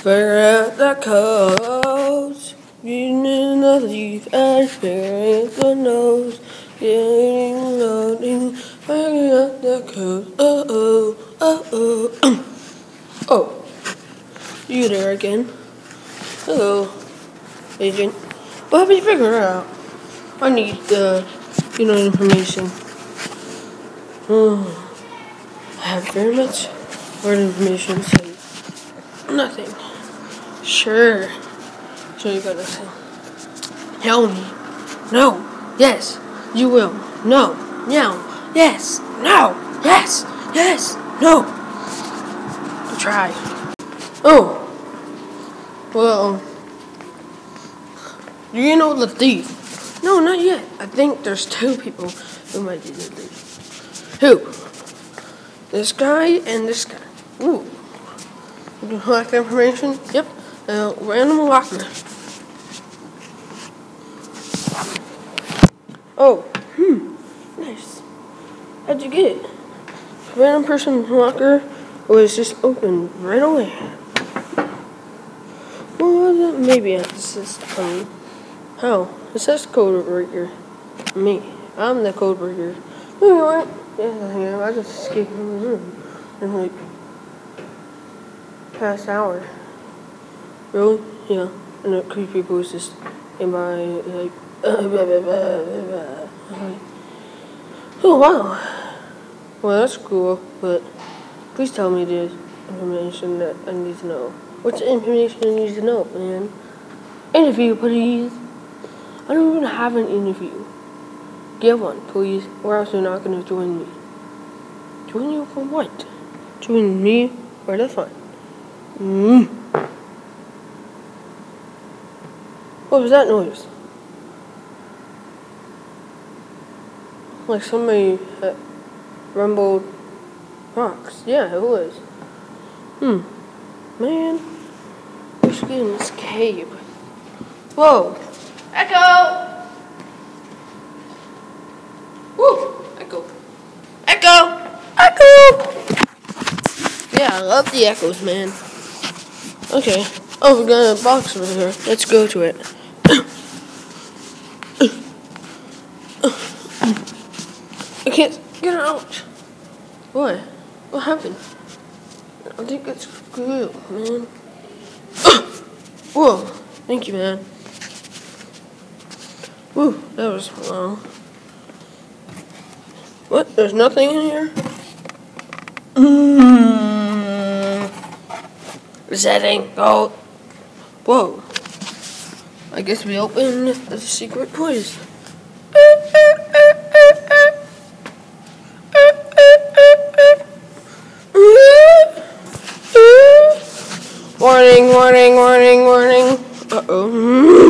Figure out the codes. Reading the leaf and figuring the nose. Getting loading. Figuring out the codes. Oh oh, oh oh. oh, you there again? Hello, agent. What have you figured out? I need the, you know, information. Oh, I have very much word information. So nothing. Sure. So you gotta say, tell me. No. Yes. You will. No. No. Yes. No. Yes. Yes. No. Try. Oh. Well. Do you know the thief? No, not yet. I think there's two people who might the thief. Who? This guy and this guy. Ooh. Would you like information? Yep. Uh, random locker. Oh. Hmm. Nice. How'd you get it? Random person locker was just open right away. Well, maybe at the system. How? It says code breaker. Me. I'm the code breaker. You know what? Yeah, I am. I just escaped from the room. And like past hour. Really? Yeah. And the creepy voice in my like Oh wow. Well that's cool, but please tell me the information that I need to know. What's the information I need to know, man? Interview, please. I don't even have an interview. Give one, please, or else you're not gonna join me. Join you for what? Join me for the fun. Mm. What was that noise? Like somebody had rumbled rocks. Yeah, it was. Hmm. Man, get in this cave. Whoa. Echo! Woo! Echo. Echo! Echo! Yeah, I love the echoes, man. Okay. Oh, we got a box over here. Let's go to it. I can't get out. What? What happened? I think it's good, man. Whoa. Thank you, man. Woo, that was long. What? There's nothing in here? Mm. Resetting. Go. Whoa. I guess we opened the secret place. Warning, warning, warning, warning. Uh-oh.